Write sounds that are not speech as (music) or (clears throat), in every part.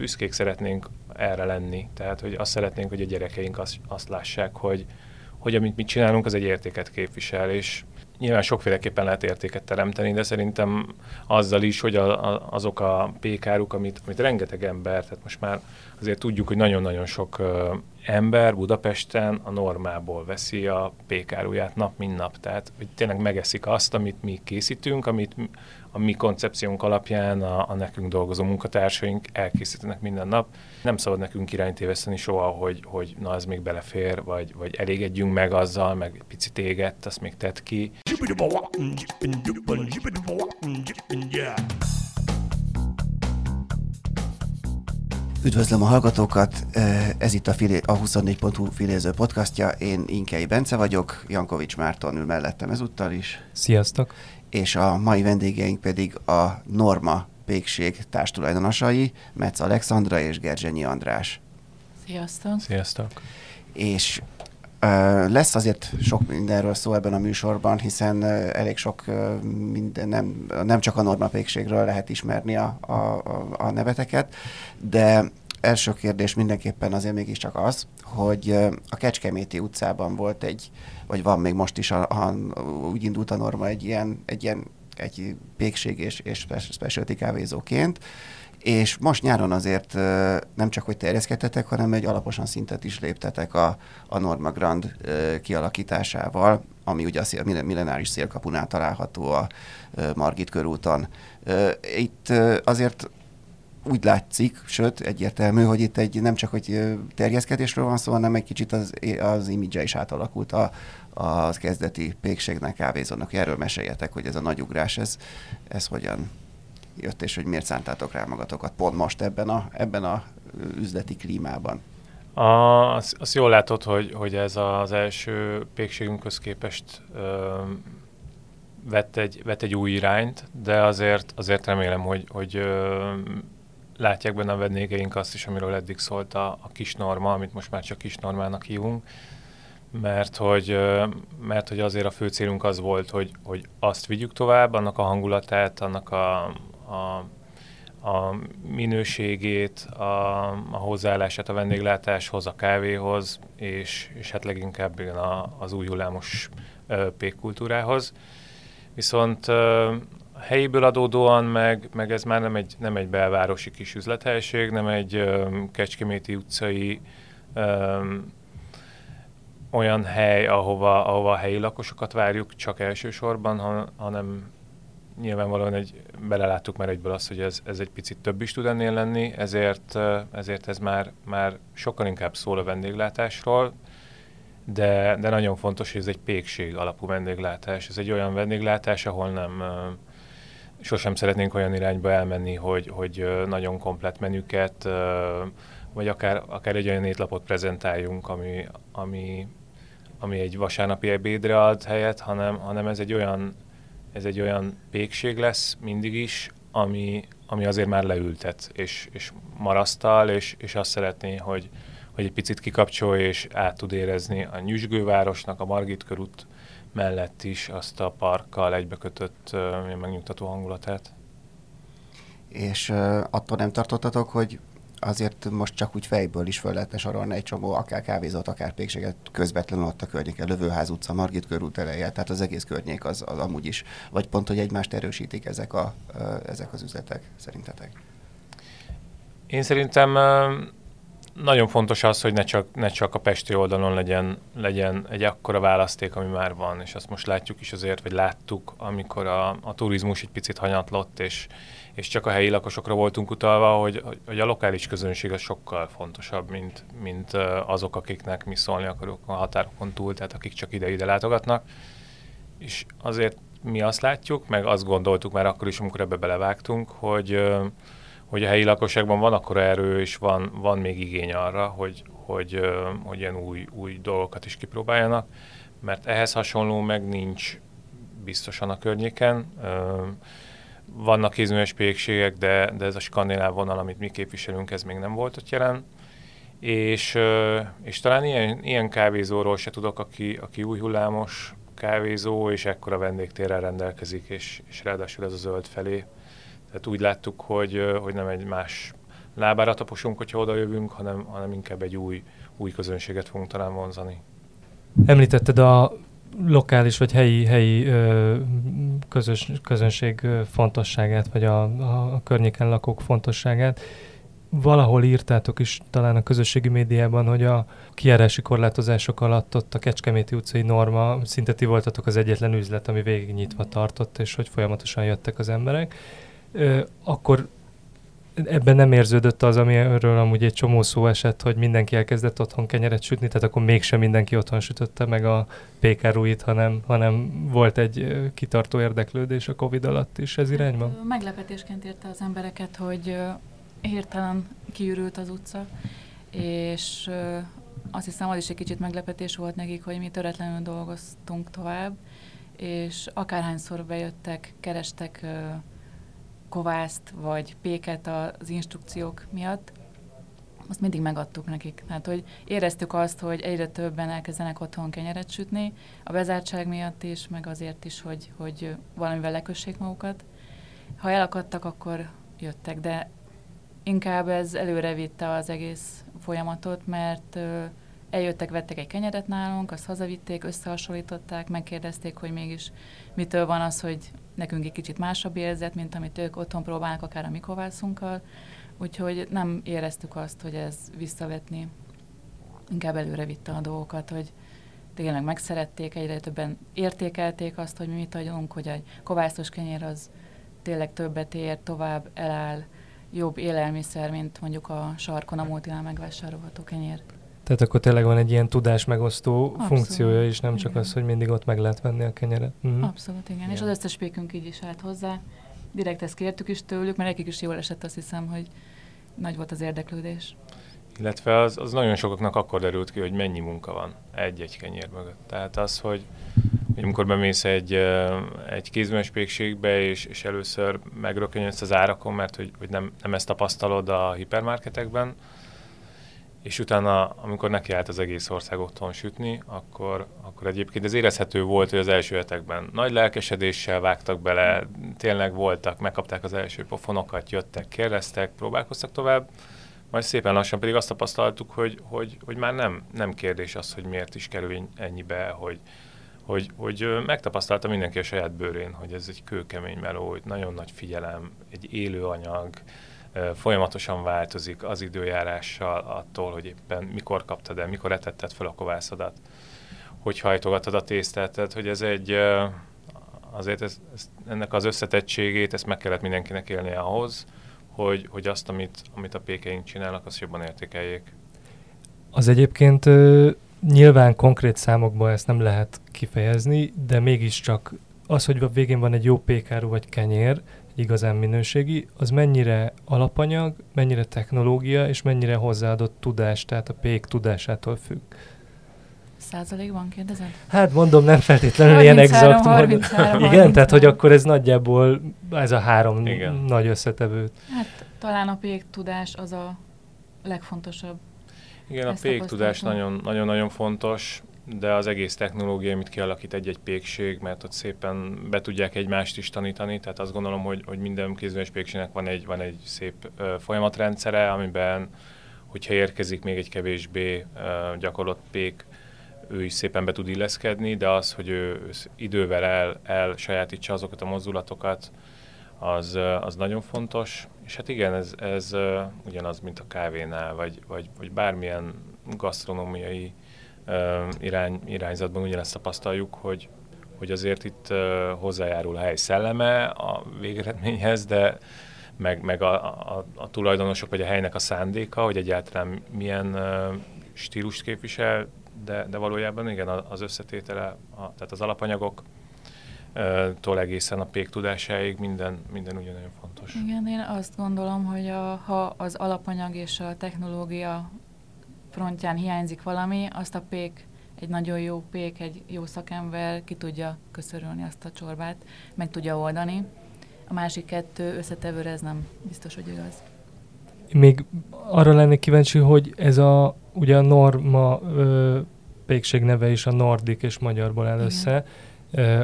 büszkék szeretnénk erre lenni. Tehát, hogy azt szeretnénk, hogy a gyerekeink azt, azt lássák, hogy, hogy amit mi csinálunk, az egy értéket képvisel, és nyilván sokféleképpen lehet értéket teremteni, de szerintem azzal is, hogy a, a, azok a pékáruk, amit, amit rengeteg ember, tehát most már azért tudjuk, hogy nagyon-nagyon sok ember Budapesten a normából veszi a pékáruját nap, mint nap. Tehát, hogy tényleg megeszik azt, amit mi készítünk, amit a mi koncepciónk alapján a, a nekünk dolgozó munkatársaink elkészítenek minden nap. Nem szabad nekünk irányt éveszteni soha, hogy, hogy na, ez még belefér, vagy, vagy elégedjünk meg azzal, meg egy picit égett, azt még tett ki. Üdvözlöm a hallgatókat, ez itt a, filé, a 24.hu filéző podcastja, én Inkei Bence vagyok, Jankovics Márton ül mellettem ezúttal is. Sziasztok! És a mai vendégeink pedig a Norma pékség társtulajdonosai, Metz Alexandra és Gerzsenyi András. Sziasztok! Sziasztok! És lesz azért sok mindenről szó ebben a műsorban, hiszen elég sok minden, nem, nem csak a normapékségről lehet ismerni a, a, a neveteket, de első kérdés mindenképpen azért mégiscsak az, hogy a Kecskeméti utcában volt egy, vagy van még most is, a, a, úgy indult a norma egy ilyen, egy ilyen egy pékség és, és specialty kávézóként, és most nyáron azért nem csak, hogy terjeszkedtetek, hanem egy alaposan szintet is léptetek a, a Norma Grand kialakításával, ami ugye a millenáris szélkapunál található a Margit körúton. Itt azért úgy látszik, sőt, egyértelmű, hogy itt egy nem csak hogy terjeszkedésről van szó, hanem egy kicsit az, az imidzse is átalakult a, az kezdeti pékségnek, kávézónak. Erről meséljetek, hogy ez a nagy ugrás, ez, ez hogyan jött, és hogy miért szántátok rá magatokat pont most ebben a, ebben a üzleti klímában? A, azt, azt jól látod, hogy, hogy ez az első pékségünkhöz képest ö, vett, egy, vett egy új irányt, de azért, azért remélem, hogy, hogy ö, látják benne a vendégeink azt is, amiről eddig szólt a, a kis norma, amit most már csak kis normának hívunk, mert hogy, mert hogy azért a fő célunk az volt, hogy, hogy azt vigyük tovább, annak a hangulatát, annak a, a, a minőségét, a, a hozzáállását a vendéglátáshoz, a kávéhoz, és, és hát leginkább igen, a, az új hullámos pékkultúrához. Viszont a helyéből adódóan, meg, meg ez már nem egy, nem egy belvárosi kis üzlethelység, nem egy ö, Kecskeméti utcai ö, olyan hely, ahova, ahova a helyi lakosokat várjuk csak elsősorban, hanem nyilvánvalóan egy, beleláttuk már egyből azt, hogy ez, ez egy picit több is tud ennél lenni, ezért, ezért ez már, már sokkal inkább szól a vendéglátásról, de, de nagyon fontos, hogy ez egy pékség alapú vendéglátás. Ez egy olyan vendéglátás, ahol nem sosem szeretnénk olyan irányba elmenni, hogy, hogy nagyon komplet menüket, vagy akár, akár egy olyan étlapot prezentáljunk, ami, ami, ami egy vasárnapi ebédre ad helyet, hanem, hanem ez egy olyan ez egy olyan pékség lesz mindig is, ami, ami azért már leültet, és, és marasztal, és, és azt szeretné, hogy, hogy egy picit kikapcsolja, és át tud érezni a nyüzsgővárosnak, a Margit körút mellett is azt a parkkal egybekötött uh, megnyugtató hangulatát. És uh, attól nem tartottatok, hogy azért most csak úgy fejből is föl lehetne sorolni egy csomó, akár kávézót, akár pékséget közvetlenül ott a környéken, Lövőház utca, Margit körút eleje, tehát az egész környék az, az amúgy is, vagy pont, hogy egymást erősítik ezek, a, ezek az üzletek, szerintetek? Én szerintem nagyon fontos az, hogy ne csak, ne csak a pesti oldalon legyen, legyen egy akkora választék, ami már van, és azt most látjuk is azért, vagy láttuk, amikor a, a turizmus egy picit hanyatlott, és, és csak a helyi lakosokra voltunk utalva, hogy, hogy a lokális közönség az sokkal fontosabb, mint, mint azok, akiknek mi szólni akarok a határokon túl, tehát akik csak ide-ide látogatnak. És azért mi azt látjuk, meg azt gondoltuk már akkor is, amikor ebbe belevágtunk, hogy, hogy a helyi lakosságban van akkora erő, és van, van még igény arra, hogy, hogy, hogy ilyen új, új dolgokat is kipróbáljanak, mert ehhez hasonló meg nincs biztosan a környéken vannak kézműves pékségek, de, de ez a skandináv vonal, amit mi képviselünk, ez még nem volt ott jelen. És, és talán ilyen, ilyen kávézóról se tudok, aki, aki új hullámos kávézó, és ekkora vendégtérrel rendelkezik, és, és ráadásul ez a zöld felé. Tehát úgy láttuk, hogy, hogy nem egy más, lábára taposunk, hogyha oda jövünk, hanem, hanem inkább egy új, új közönséget fogunk talán vonzani. Említetted a lokális vagy helyi, helyi közös, közönség fontosságát, vagy a, a, környéken lakók fontosságát. Valahol írtátok is talán a közösségi médiában, hogy a kiárási korlátozások alatt ott a Kecskeméti utcai norma, szinte ti voltatok az egyetlen üzlet, ami végig nyitva tartott, és hogy folyamatosan jöttek az emberek. Akkor ebben nem érződött az, amiről amúgy egy csomó szó esett, hogy mindenki elkezdett otthon kenyeret sütni, tehát akkor mégsem mindenki otthon sütötte meg a pékárúit, hanem, hanem volt egy kitartó érdeklődés a Covid alatt is ez irányban? Hát, meglepetésként érte az embereket, hogy hirtelen kiürült az utca, és azt hiszem, az is egy kicsit meglepetés volt nekik, hogy mi töretlenül dolgoztunk tovább, és akárhányszor bejöttek, kerestek kovászt vagy péket az instrukciók miatt, azt mindig megadtuk nekik. Tehát, hogy éreztük azt, hogy egyre többen elkezdenek otthon kenyeret sütni, a bezártság miatt is, meg azért is, hogy, hogy valamivel lekössék magukat. Ha elakadtak, akkor jöttek, de inkább ez előre vitte az egész folyamatot, mert eljöttek, vettek egy kenyeret nálunk, azt hazavitték, összehasonlították, megkérdezték, hogy mégis mitől van az, hogy nekünk egy kicsit másabb érzet, mint amit ők otthon próbálnak, akár a mi kovászunkkal. Úgyhogy nem éreztük azt, hogy ez visszavetni. Inkább előre vitte a dolgokat, hogy tényleg megszerették, egyre többen értékelték azt, hogy mi mit adjunk, hogy egy kovászos kenyér az tényleg többet ér, tovább eláll, jobb élelmiszer, mint mondjuk a sarkon a multinál megvásárolható kenyér. Tehát akkor tényleg van egy ilyen tudás megosztó Abszolút. funkciója is, nem csak igen. az, hogy mindig ott meg lehet venni a kenyeret. Uh-huh. Abszolút, igen. igen. És az összes pékünk így is állt hozzá. Direkt ezt kértük is tőlük, mert nekik is jól esett, azt hiszem, hogy nagy volt az érdeklődés. Illetve az, az nagyon sokaknak akkor derült ki, hogy mennyi munka van egy-egy kenyér mögött. Tehát az, hogy, hogy amikor bemész egy, egy kézműves pékségbe, és, és először megrökönyödsz az árakon, mert hogy, hogy nem, nem ezt tapasztalod a hipermarketekben, és utána, amikor nekiállt az egész ország otthon sütni, akkor, akkor egyébként ez érezhető volt, hogy az első hetekben nagy lelkesedéssel vágtak bele, tényleg voltak, megkapták az első pofonokat, jöttek, kérdeztek, próbálkoztak tovább, majd szépen lassan pedig azt tapasztaltuk, hogy, hogy, hogy már nem, nem kérdés az, hogy miért is kerül ennyibe, hogy, hogy, hogy megtapasztalta mindenki a saját bőrén, hogy ez egy kőkemény meló, hogy nagyon nagy figyelem, egy élő anyag, folyamatosan változik az időjárással attól, hogy éppen mikor kaptad el, mikor etetted fel a kovászodat, hogy hajtogatod a tésztát, tehát hogy ez egy, azért ez, ez, ennek az összetettségét, ezt meg kellett mindenkinek élnie ahhoz, hogy, hogy azt, amit, amit a pékeink csinálnak, azt jobban értékeljék. Az egyébként nyilván konkrét számokban ezt nem lehet kifejezni, de mégiscsak az, hogy a végén van egy jó pékáru vagy kenyér, igazán minőségi, az mennyire alapanyag, mennyire technológia, és mennyire hozzáadott tudás, tehát a pék tudásától függ. Százalékban kérdezed? Hát mondom, nem feltétlenül 33, ilyen exakt. 33, 33, Igen, tehát hogy akkor ez nagyjából ez a három Igen. nagy összetevő. Hát talán a pék tudás az a legfontosabb. Igen, Ezt a pék tudás nagyon-nagyon fontos de az egész technológia, amit kialakít egy-egy pékség, mert ott szépen be tudják egymást is tanítani, tehát azt gondolom, hogy, hogy minden kézműves pékségnek van egy, van egy szép ö, folyamatrendszere, amiben, hogyha érkezik még egy kevésbé ö, gyakorlott pék, ő is szépen be tud illeszkedni, de az, hogy ő idővel el, el sajátítsa azokat a mozdulatokat, az, az nagyon fontos. És hát igen, ez, ez ugyanaz, mint a kávénál, vagy, vagy, vagy bármilyen gasztronómiai irány, irányzatban ugyanezt tapasztaljuk, hogy, hogy azért itt hozzájárul a hely szelleme a végeredményhez, de meg, meg a, a, a tulajdonosok vagy a helynek a szándéka, hogy egyáltalán milyen stílust képvisel, de, de valójában igen, az összetétele, a, tehát az alapanyagok, tól egészen a pék tudásáig minden, minden ugyanolyan fontos. Igen, én azt gondolom, hogy a, ha az alapanyag és a technológia frontján hiányzik valami, azt a pék, egy nagyon jó pék, egy jó szakember ki tudja köszörülni azt a csorbát, meg tudja oldani. A másik kettő összetevőre ez nem biztos, hogy igaz. Még arra lennék kíváncsi, hogy ez a, ugye a norma ö, pékség neve is a nordik és magyarból áll össze.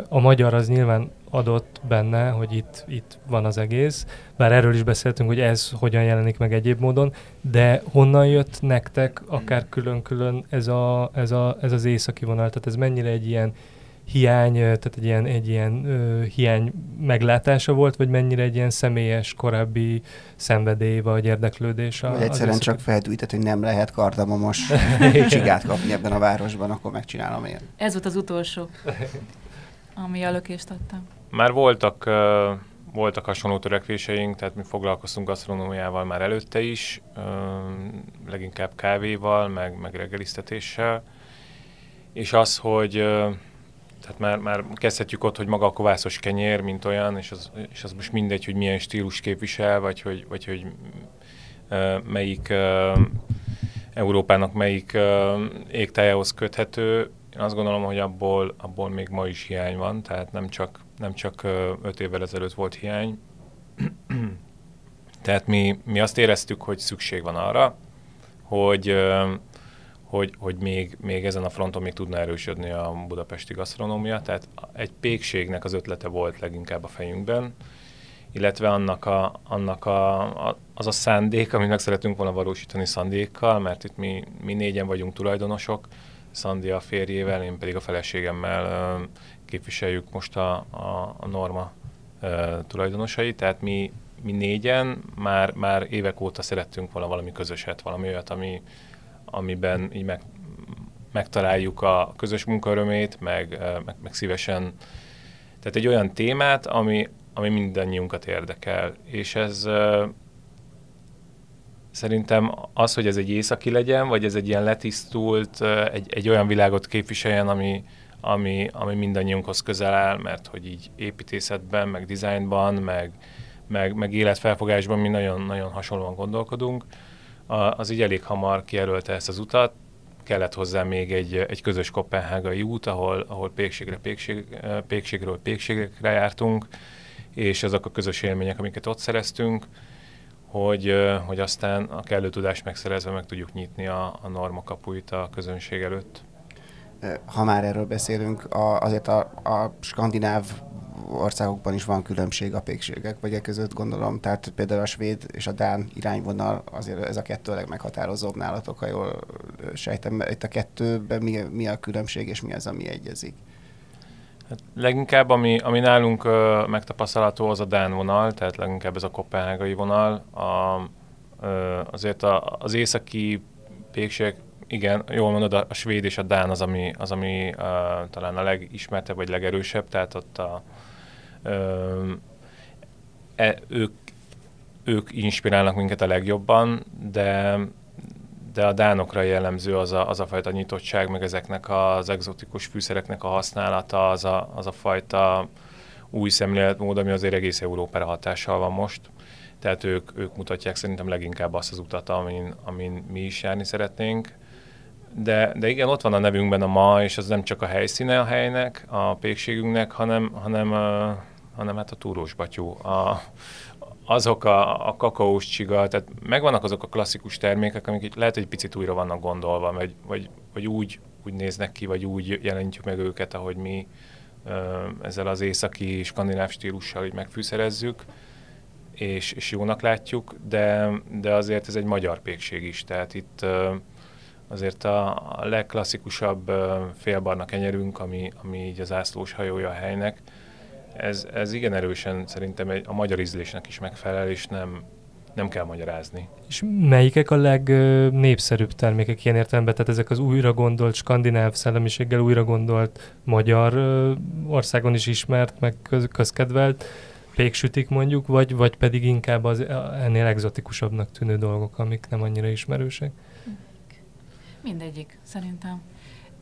A magyar az nyilván adott benne, hogy itt, itt van az egész. Bár erről is beszéltünk, hogy ez hogyan jelenik meg egyéb módon, de honnan jött nektek akár külön-külön ez, a, ez, a, ez az északi vonal? Tehát ez mennyire egy ilyen hiány, tehát egy ilyen, egy ilyen ö, hiány meglátása volt, vagy mennyire egy ilyen személyes korábbi szenvedély vagy érdeklődés? A, vagy egyszerűen csak feldújtett, hogy nem lehet kardamomos (laughs) csigát kapni ebben a városban, akkor megcsinálom én. Ez volt az utolsó, ami a lökést adtam. Már voltak, voltak hasonló törekvéseink, tehát mi foglalkoztunk gasztronómiával már előtte is, leginkább kávéval, meg, meg reggelisztetéssel, és az, hogy tehát már, már kezdhetjük ott, hogy maga a kovászos kenyér, mint olyan, és az, és az most mindegy, hogy milyen stílus képvisel, vagy hogy, vagy hogy melyik Európának melyik égtájához köthető. Én azt gondolom, hogy abból, abból még ma is hiány van, tehát nem csak, nem csak öt évvel ezelőtt volt hiány. (clears throat) tehát mi, mi azt éreztük, hogy szükség van arra, hogy hogy, hogy még, még ezen a fronton még tudna erősödni a budapesti gasztronómia. Tehát egy pékségnek az ötlete volt leginkább a fejünkben, illetve annak, a, annak a, a, az a szándék, amit meg szeretünk volna valósítani Szandékkal, mert itt mi, mi négyen vagyunk tulajdonosok, Szandi a férjével, én pedig a feleségemmel képviseljük most a, a, a Norma tulajdonosai, tehát mi, mi négyen már, már évek óta szerettünk volna valami közöset, valami olyat, ami, amiben így meg, megtaláljuk a közös munkaörömét, meg, meg, meg szívesen, tehát egy olyan témát, ami, ami mindannyiunkat érdekel, és ez szerintem az, hogy ez egy északi legyen, vagy ez egy ilyen letisztult, egy, egy olyan világot képviseljen, ami, ami, ami mindannyiunkhoz közel áll, mert hogy így építészetben, meg dizájnban, meg, meg, meg életfelfogásban mi nagyon-nagyon hasonlóan gondolkodunk, az így elég hamar kijelölte ezt az utat, kellett hozzá még egy, egy közös kopenhágai út, ahol, ahol pékségre, pékség, pékségről pékségre jártunk, és azok a közös élmények, amiket ott szereztünk, hogy, hogy aztán a kellő tudást megszerezve meg tudjuk nyitni a, a norma kapuit a közönség előtt. Ha már erről beszélünk, a, azért a, a skandináv országokban is van különbség a pékségek, vagy e között gondolom. Tehát például a svéd és a dán irányvonal, azért ez a kettő a legmeghatározóbb nálatok, ha jól sejtem. Itt a kettőben mi, mi a különbség, és mi az, ami egyezik? Hát leginkább, ami, ami nálunk uh, megtapasztalható, az a Dán vonal, tehát leginkább ez a kopenhágai vonal. A, uh, azért a, az északi pékség, igen, jól mondod, a, a svéd és a dán az, ami, az, ami uh, talán a legismertebb vagy legerősebb, tehát ott a, e, ők, ők inspirálnak minket a legjobban, de, de a dánokra jellemző az a, az a fajta nyitottság, meg ezeknek az egzotikus fűszereknek a használata, az a, az a fajta új szemléletmód, ami azért egész Európára hatással van most. Tehát ők, ők mutatják szerintem leginkább azt az utat, amin, amin mi is járni szeretnénk. De, de igen, ott van a nevünkben a ma, és az nem csak a helyszíne a helynek, a pékségünknek, hanem, hanem hanem hát a túrós batyú, a, azok a, a kakaós csiga, tehát megvannak azok a klasszikus termékek, amik lehet, hogy picit újra vannak gondolva, vagy, vagy, vagy úgy, úgy néznek ki, vagy úgy jelentjük meg őket, ahogy mi ezzel az északi skandináv stílussal így megfűszerezzük, és, és jónak látjuk, de, de azért ez egy magyar pékség is, tehát itt azért a, a legklasszikusabb félbarna kenyerünk, ami, ami így az ászlós hajója a helynek, ez, ez igen erősen szerintem egy, a magyar ízlésnek is megfelel, és nem, nem kell magyarázni. És melyikek a legnépszerűbb termékek ilyen értelemben? Tehát ezek az újra gondolt, skandináv szellemiséggel újra gondolt magyar országon is ismert, meg köz, közkedvelt péksütik mondjuk, vagy, vagy pedig inkább az ennél egzotikusabbnak tűnő dolgok, amik nem annyira ismerősek? Mindegyik, szerintem.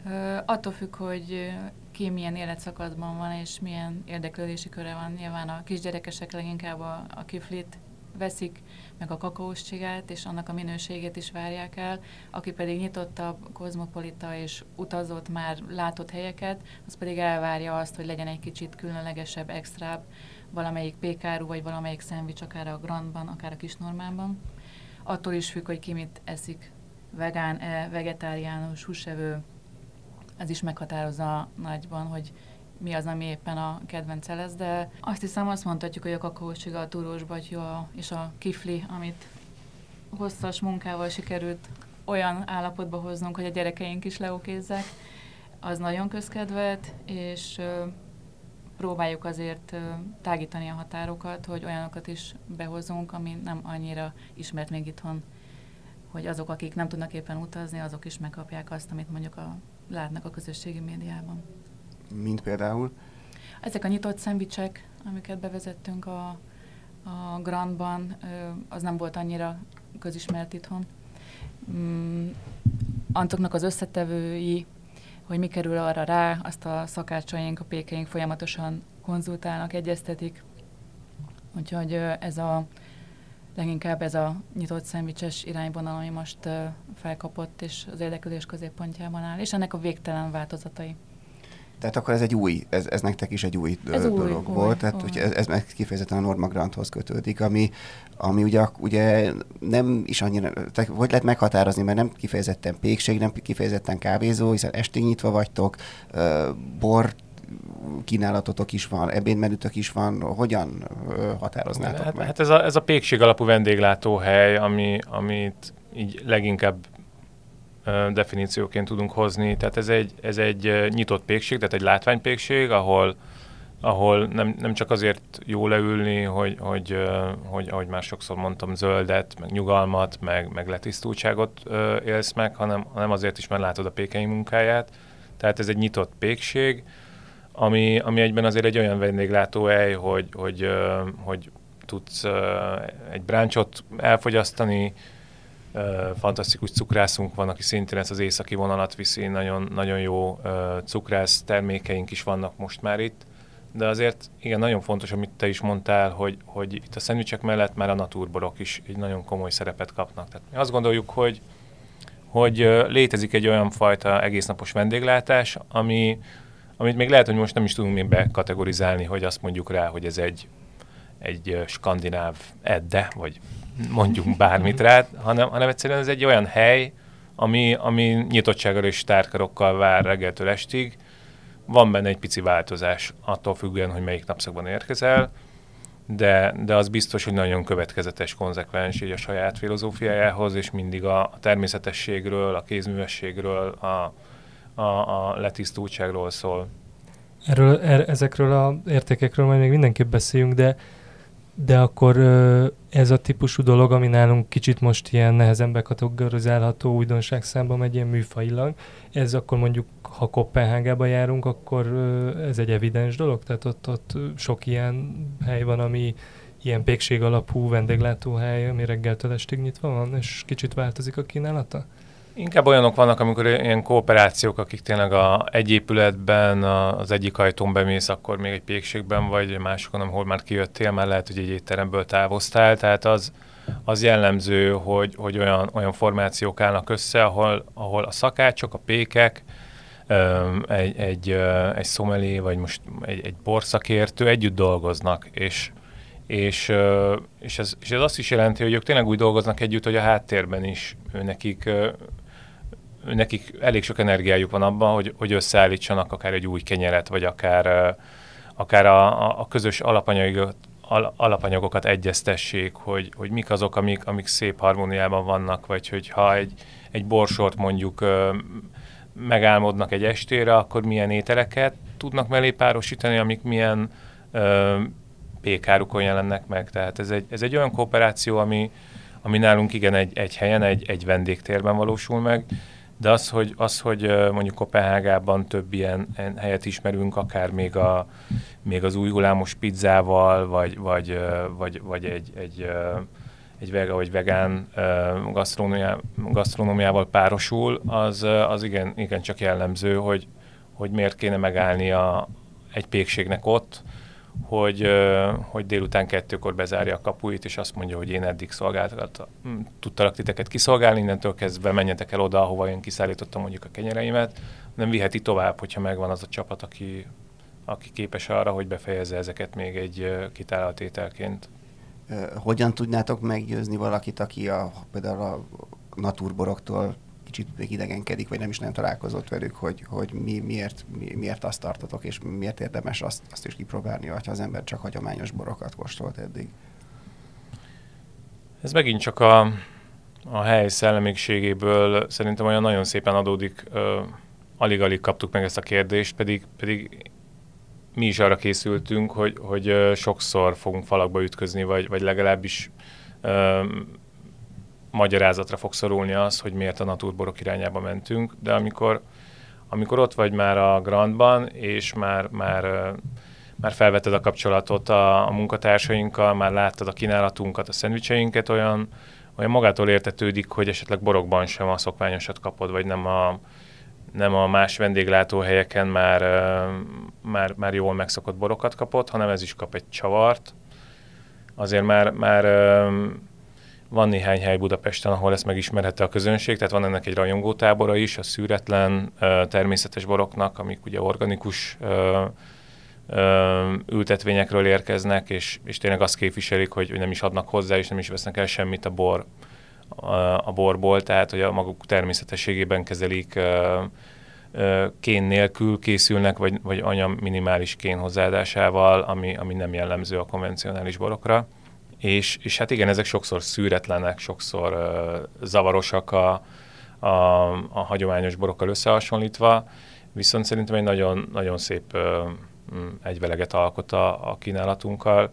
Uh, attól függ, hogy ki milyen életszakaszban van, és milyen érdeklődési köre van. Nyilván a kisgyerekesek leginkább a, a kiflit veszik, meg a kakaós csigát, és annak a minőségét is várják el. Aki pedig nyitottabb, kozmopolita és utazott már látott helyeket, az pedig elvárja azt, hogy legyen egy kicsit különlegesebb, extrább valamelyik pékáru, vagy valamelyik szendvics, akár a Grandban, akár a Kisnormánban. Attól is függ, hogy ki mit eszik, vegán-e, vegetáriánus, húsevő, ez is meghatározza nagyban, hogy mi az, ami éppen a kedvence lesz, de azt hiszem azt mondhatjuk, hogy a kakaócsiga, a turós batyó és a kifli, amit hosszas munkával sikerült olyan állapotba hoznunk, hogy a gyerekeink is leokézzek, az nagyon közkedvelt, és próbáljuk azért tágítani a határokat, hogy olyanokat is behozunk, ami nem annyira ismert még itthon, hogy azok, akik nem tudnak éppen utazni, azok is megkapják azt, amit mondjuk a, látnak a közösségi médiában. Mint például? Ezek a nyitott szendvicsek, amiket bevezettünk a, a Grandban, az nem volt annyira közismert itthon. Mm, Antoknak az összetevői hogy mi kerül arra rá, azt a szakácsaink, a pékeink folyamatosan konzultálnak, egyeztetik. Úgyhogy ez a leginkább ez a nyitott szendvicses irányvonal, ami most felkapott, és az érdeklődés középpontjában áll, és ennek a végtelen változatai. Tehát akkor ez egy új, ez, ez nektek is egy új ez dolog új, volt, új, tehát új. ez, ez meg kifejezetten a Norma Granthoz kötődik, ami, ami ugye, ugye nem is annyira, tehát hogy lehet meghatározni, mert nem kifejezetten pékség, nem kifejezetten kávézó, hiszen estig nyitva vagytok, bor kínálatotok is van, ebédmenütök is van, hogyan határoznátok hát, meg? Hát ez a, ez a pékség alapú vendéglátóhely, ami, amit így leginkább definícióként tudunk hozni. Tehát ez egy, ez egy nyitott pékség, tehát egy látványpékség, ahol, ahol nem, nem csak azért jó leülni, hogy, hogy, hogy, ahogy már sokszor mondtam, zöldet, meg nyugalmat, meg, meg letisztultságot élsz meg, hanem, hanem azért is, mert látod a pékei munkáját. Tehát ez egy nyitott pékség, ami, ami egyben azért egy olyan vendéglátóhely, hogy, hogy, hogy tudsz egy bráncsot elfogyasztani, fantasztikus cukrászunk van, aki szintén ezt az északi vonalat viszi, nagyon, nagyon jó cukrász termékeink is vannak most már itt, de azért igen, nagyon fontos, amit te is mondtál, hogy, hogy itt a szendvicsek mellett már a naturborok is egy nagyon komoly szerepet kapnak. Tehát mi azt gondoljuk, hogy, hogy létezik egy olyan fajta egésznapos vendéglátás, ami, amit még lehet, hogy most nem is tudunk még bekategorizálni, hogy azt mondjuk rá, hogy ez egy, egy skandináv edde, vagy mondjunk (laughs) bármit rá, hanem, hanem egyszerűen ez egy olyan hely, ami, ami nyitottsággal és tárkarokkal vár reggeltől estig. Van benne egy pici változás, attól függően, hogy melyik napszakban érkezel, de, de az biztos, hogy nagyon következetes, konzekvens így a saját filozófiájához, és mindig a, a természetességről, a kézművességről, a, a, a letisztultságról szól. Erről, er, ezekről a értékekről majd még mindenképp beszéljünk, de de akkor ez a típusú dolog, ami nálunk kicsit most ilyen nehezen bekategorizálható újdonság számba megy ilyen műfajilag, ez akkor mondjuk, ha Kopenhágába járunk, akkor ez egy evidens dolog? Tehát ott, ott sok ilyen hely van, ami ilyen pékség alapú vendéglátóhely, ami reggeltől estig nyitva van, és kicsit változik a kínálata? Inkább olyanok vannak, amikor ilyen kooperációk, akik tényleg a, egy épületben, a, az egyik ajtón bemész, akkor még egy pékségben vagy, másokon, ahol már kijöttél, már lehet, hogy egy étteremből távoztál, tehát az, az jellemző, hogy, hogy olyan, olyan formációk állnak össze, ahol, ahol a szakácsok, a pékek, egy, egy, egy szomelé, vagy most egy, egy borszakértő együtt dolgoznak, és, és, és, ez, és ez azt is jelenti, hogy ők tényleg úgy dolgoznak együtt, hogy a háttérben is ő nekik nekik elég sok energiájuk van abban, hogy, hogy összeállítsanak akár egy új kenyeret, vagy akár, akár a, a, közös alapanyagokat, alapanyagokat egyeztessék, hogy, hogy mik azok, amik, amik szép harmóniában vannak, vagy hogy ha egy, egy borsort mondjuk megálmodnak egy estére, akkor milyen ételeket tudnak mellé párosítani, amik milyen ö, pékárukon jelennek meg. Tehát ez egy, ez egy olyan kooperáció, ami, ami nálunk igen egy, egy helyen, egy, egy vendégtérben valósul meg, de az, hogy, az, hogy mondjuk Kopenhágában több ilyen helyet ismerünk, akár még, a, még az új hullámos pizzával, vagy, vagy, vagy, vagy egy, egy, egy vega vagy vegán gasztronómiával párosul, az, az igen, igen csak jellemző, hogy, hogy miért kéne megállni a, egy pékségnek ott, hogy, hogy délután kettőkor bezárja a kapuit, és azt mondja, hogy én eddig szolgáltattam, hm, tudtalak titeket kiszolgálni, innentől kezdve menjetek el oda, ahova én kiszállítottam mondjuk a kenyereimet, nem viheti tovább, hogyha megvan az a csapat, aki, aki képes arra, hogy befejezze ezeket még egy kitállalt ételként. Hogyan tudnátok meggyőzni valakit, aki a, például a naturboroktól kicsit idegenkedik, vagy nem is nem találkozott velük, hogy, hogy mi, miért, mi, miért azt tartotok, és miért érdemes azt, azt is kipróbálni, ha az ember csak hagyományos borokat kóstolt eddig. Ez megint csak a, a hely szellemiségéből szerintem olyan nagyon szépen adódik, alig-alig kaptuk meg ezt a kérdést, pedig, pedig mi is arra készültünk, hogy, hogy sokszor fogunk falakba ütközni, vagy, vagy legalábbis magyarázatra fog szorulni az, hogy miért a naturborok irányába mentünk, de amikor, amikor ott vagy már a Grandban, és már, már, már felvetted a kapcsolatot a, a munkatársainkkal, már láttad a kínálatunkat, a szendvicseinket, olyan, olyan magától értetődik, hogy esetleg borokban sem a szokványosat kapod, vagy nem a, nem a más vendéglátóhelyeken már, már, már jól megszokott borokat kapott, hanem ez is kap egy csavart. Azért már, már van néhány hely Budapesten, ahol ezt megismerhette a közönség, tehát van ennek egy rajongótábora is, a szűretlen, természetes boroknak, amik ugye organikus ültetvényekről érkeznek, és, és tényleg azt képviselik, hogy, nem is adnak hozzá, és nem is vesznek el semmit a bor a borból, tehát hogy a maguk természetességében kezelik, kén nélkül készülnek, vagy, vagy anya minimális kén hozzáadásával, ami, ami nem jellemző a konvencionális borokra. És, és hát igen, ezek sokszor szűretlenek, sokszor uh, zavarosak a, a, a hagyományos borokkal összehasonlítva, viszont szerintem egy nagyon, nagyon szép uh, egyveleget alkot a, a kínálatunkkal.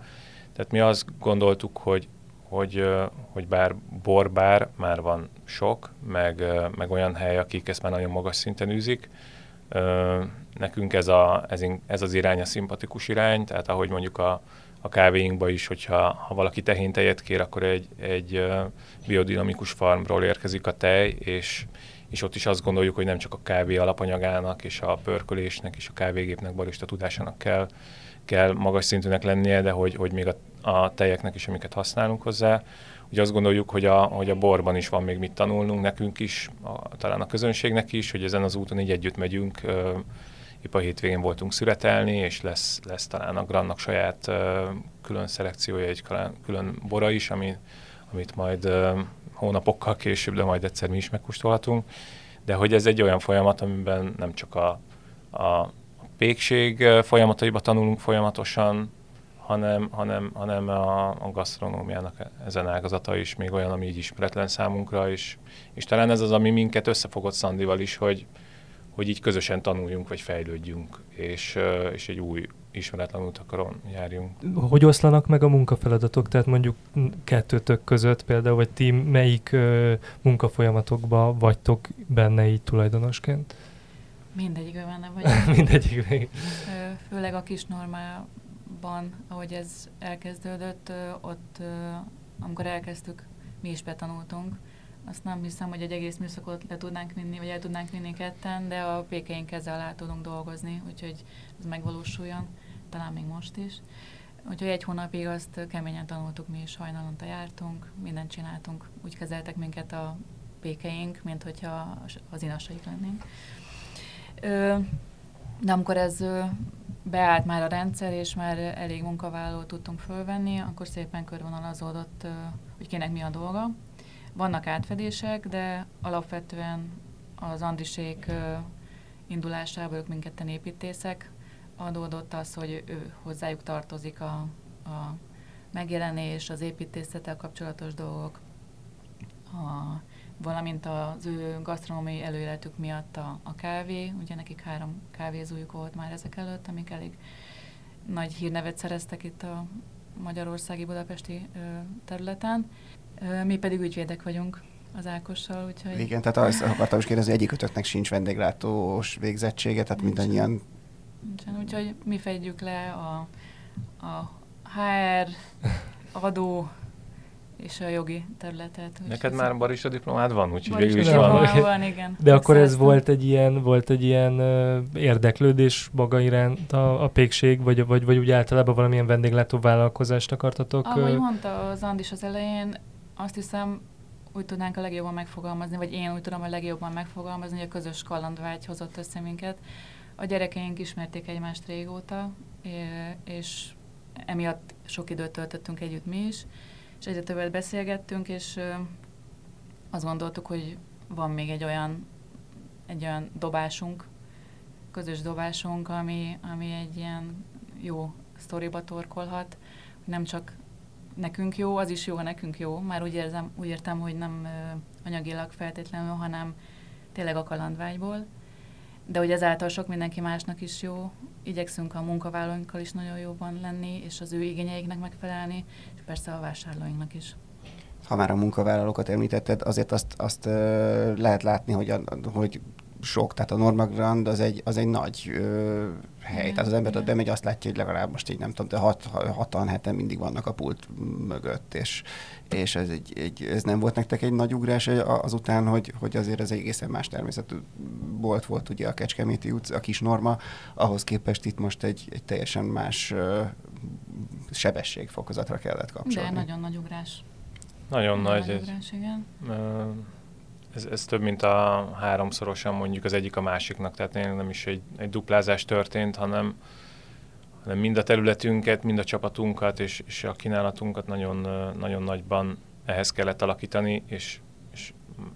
Tehát mi azt gondoltuk, hogy hogy, hogy bár borbár már van sok, meg, meg olyan hely, akik ezt már nagyon magas szinten űzik, nekünk ez, a, ez, ez az irány a szimpatikus irány, tehát ahogy mondjuk a, a kávéinkba is, hogyha ha valaki tehéntejet kér, akkor egy, egy biodinamikus farmról érkezik a tej, és, és ott is azt gondoljuk, hogy nem csak a kávé alapanyagának és a pörkölésnek és a kávégépnek barista tudásának kell, kell magas szintűnek lennie, de hogy, hogy még a a tejeknek is, amiket használunk hozzá. Ugye azt gondoljuk, hogy a, hogy a borban is van még mit tanulnunk nekünk is, a, talán a közönségnek is, hogy ezen az úton így együtt megyünk. Épp a hétvégén voltunk szüretelni, és lesz, lesz talán a Grannak saját külön szelekciója, egy külön bora is, ami, amit majd hónapokkal később, de majd egyszer mi is megkóstolhatunk. De hogy ez egy olyan folyamat, amiben nem csak a, a pékség folyamataiba tanulunk folyamatosan, hanem, hanem, hanem a, a gasztronómiának ezen ágazata is még olyan, ami így ismeretlen számunkra, és, és talán ez az, ami minket összefogott Szandival is, hogy, hogy így közösen tanuljunk, vagy fejlődjünk, és, és egy új ismeretlen utakaron járjunk. Hogy oszlanak meg a munkafeladatok? Tehát mondjuk kettőtök között például, vagy ti melyik munkafolyamatokban vagytok benne így tulajdonosként? Mindegyikben benne vagy. (laughs) Mindegyikben. Főleg a kis normál ban, ahogy ez elkezdődött, ott, amikor elkezdtük, mi is betanultunk. Azt nem hiszem, hogy egy egész műszakot le tudnánk vinni, vagy el tudnánk vinni ketten, de a pékeink ezzel alá tudunk dolgozni, úgyhogy ez megvalósuljon, talán még most is. Úgyhogy egy hónapig azt keményen tanultuk, mi is hajnalonta jártunk, mindent csináltunk, úgy kezeltek minket a pékeink, mint hogyha az inasaik lennénk. De amikor ez beállt már a rendszer, és már elég munkavállalót tudtunk fölvenni, akkor szépen körvonalazódott, hogy kinek mi a dolga. Vannak átfedések, de alapvetően az Andisék indulásából ők mindketten építészek, adódott az, hogy ő hozzájuk tartozik a, a megjelenés, az építészettel kapcsolatos dolgok, a valamint az ő gasztronómiai előéletük miatt a, a kávé, ugye nekik három kávézójuk volt már ezek előtt, amik elég nagy hírnevet szereztek itt a magyarországi budapesti ö, területen. Ö, mi pedig ügyvédek vagyunk az Ákossal, úgyhogy... Igen, tehát azt akartam is kérdezni, egyikőtöknek sincs vendéglátós végzettsége, tehát Nincs. mindannyian... Nincsen, úgyhogy mi fedjük le a, a HR, adó, és a jogi területet. Neked már barista diplomád van, úgyhogy végül is van. van igen. (laughs) De akkor ez volt egy ilyen, volt egy ilyen érdeklődés maga iránt a, a pékség, vagy, vagy, vagy úgy általában valamilyen vendéglátó vállalkozást akartatok? Ahogy mondta az Andis az elején, azt hiszem, úgy tudnánk a legjobban megfogalmazni, vagy én úgy tudom a legjobban megfogalmazni, hogy a közös kalandvágy hozott össze minket. A gyerekeink ismerték egymást régóta, és emiatt sok időt töltöttünk együtt mi is és egyre többet beszélgettünk, és azt gondoltuk, hogy van még egy olyan, egy olyan dobásunk, közös dobásunk, ami, ami egy ilyen jó sztoriba torkolhat, nem csak nekünk jó, az is jó, ha nekünk jó. Már úgy, érzem, úgy értem, hogy nem anyagilag feltétlenül, hanem tényleg a kalandvágyból. De hogy ezáltal sok mindenki másnak is jó. Igyekszünk a munkavállalóinkkal is nagyon jóban lenni, és az ő igényeiknek megfelelni, és persze a vásárlóinknak is ha már a munkavállalókat említetted, azért azt, azt lehet látni, hogy, a, hogy sok, tehát a Norma Grand az egy, az egy nagy ö, hely, tehát az ember ott bemegy, azt látja, hogy legalább most így nem tudom, de hat, hatan, heten mindig vannak a pult mögött, és, és ez, egy, egy, ez nem volt nektek egy nagy ugrás azután, hogy, hogy azért ez egy egészen más természetű bolt volt ugye a Kecskeméti utca, a kis Norma, ahhoz képest itt most egy, egy teljesen más ö, sebességfokozatra kellett kapcsolni. De nagyon nagy ugrás. Nagyon, nagyon nagy. nagy ugrás, igen ez, ez több, mint a háromszorosan mondjuk az egyik a másiknak, tehát nem is egy, egy duplázás történt, hanem, hanem mind a területünket, mind a csapatunkat és, és a kínálatunkat nagyon, nagyon nagyban ehhez kellett alakítani, és, és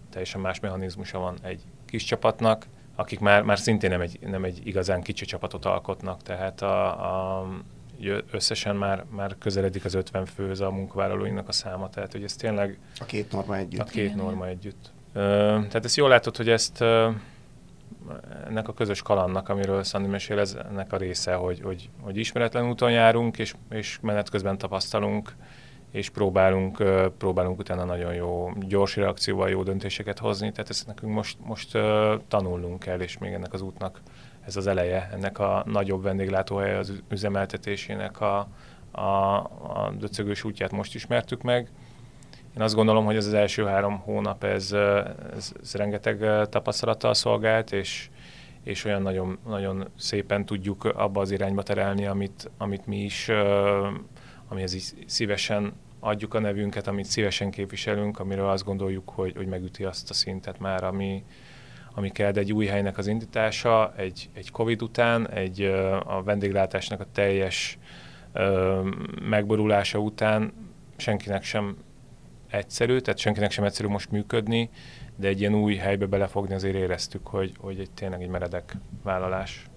teljesen más mechanizmusa van egy kis csapatnak, akik már, már szintén nem egy, nem egy igazán kicsi csapatot alkotnak, tehát a, a, összesen már, már közeledik az 50 fő a munkavállalóinknak a száma, tehát hogy ez tényleg... A két norma együtt. A két norma együtt. Tehát ezt jól látod, hogy ezt ennek a közös kalannak, amiről Szandi mesél, ez ennek a része, hogy, hogy, hogy ismeretlen úton járunk, és, és menet közben tapasztalunk, és próbálunk, próbálunk utána nagyon jó, gyors reakcióval jó döntéseket hozni, tehát ezt nekünk most, most tanulnunk kell, és még ennek az útnak ez az eleje, ennek a nagyobb vendéglátóhely az üzemeltetésének a, a, a döcögős útját most ismertük meg, én azt gondolom, hogy ez az első három hónap, ez, ez, ez rengeteg tapasztalattal szolgált, és, és olyan nagyon, nagyon szépen tudjuk abba az irányba terelni, amit, amit mi is, amihez is szívesen adjuk a nevünket, amit szívesen képviselünk, amiről azt gondoljuk, hogy, hogy megüti azt a szintet már, ami, ami kell, de egy új helynek az indítása, egy, egy Covid után, egy a vendéglátásnak a teljes megborulása után senkinek sem egyszerű, tehát senkinek sem egyszerű most működni, de egy ilyen új helybe belefogni azért éreztük, hogy, hogy egy tényleg egy meredek vállalás.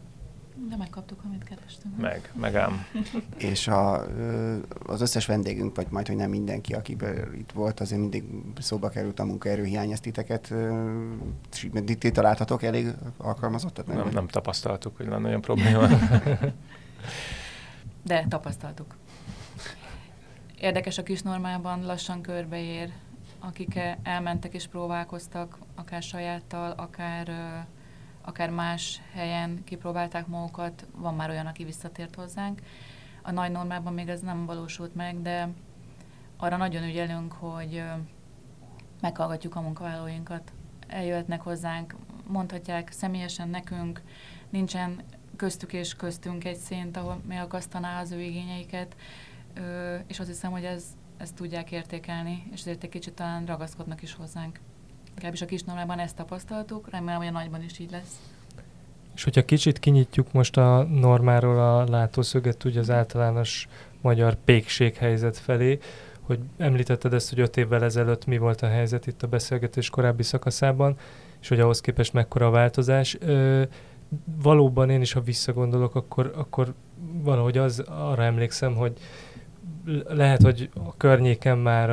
De megkaptuk, amit kerestünk. Meg, meg ám. (laughs) És a, az összes vendégünk, vagy majd, hogy nem mindenki, aki itt volt, azért mindig szóba került a munkaerőhiány, ezt titeket ti találtatok elég alkalmazottat? Nem, nem, nem tapasztaltuk, hogy lenne olyan probléma. (laughs) (laughs) De tapasztaltuk. Érdekes a kis normában, lassan körbeér, akik elmentek és próbálkoztak, akár sajáttal, akár, akár más helyen kipróbálták magukat, van már olyan, aki visszatért hozzánk. A nagy normában még ez nem valósult meg, de arra nagyon ügyelünk, hogy meghallgatjuk a munkavállalóinkat. Eljöhetnek hozzánk, mondhatják személyesen nekünk, nincsen köztük és köztünk egy szint, ahol megakasztaná az ő igényeiket és azt hiszem, hogy ez, ezt tudják értékelni, és ezért egy kicsit talán ragaszkodnak is hozzánk. Legalábbis a kis normában ezt tapasztaltuk, remélem, hogy a nagyban is így lesz. És hogyha kicsit kinyitjuk most a normáról a látószöget, ugye az általános magyar pékséghelyzet felé, hogy említetted ezt, hogy öt évvel ezelőtt mi volt a helyzet itt a beszélgetés korábbi szakaszában, és hogy ahhoz képest mekkora a változás. Ö, valóban én is, ha visszagondolok, akkor, akkor valahogy az, arra emlékszem, hogy lehet, hogy a környéken már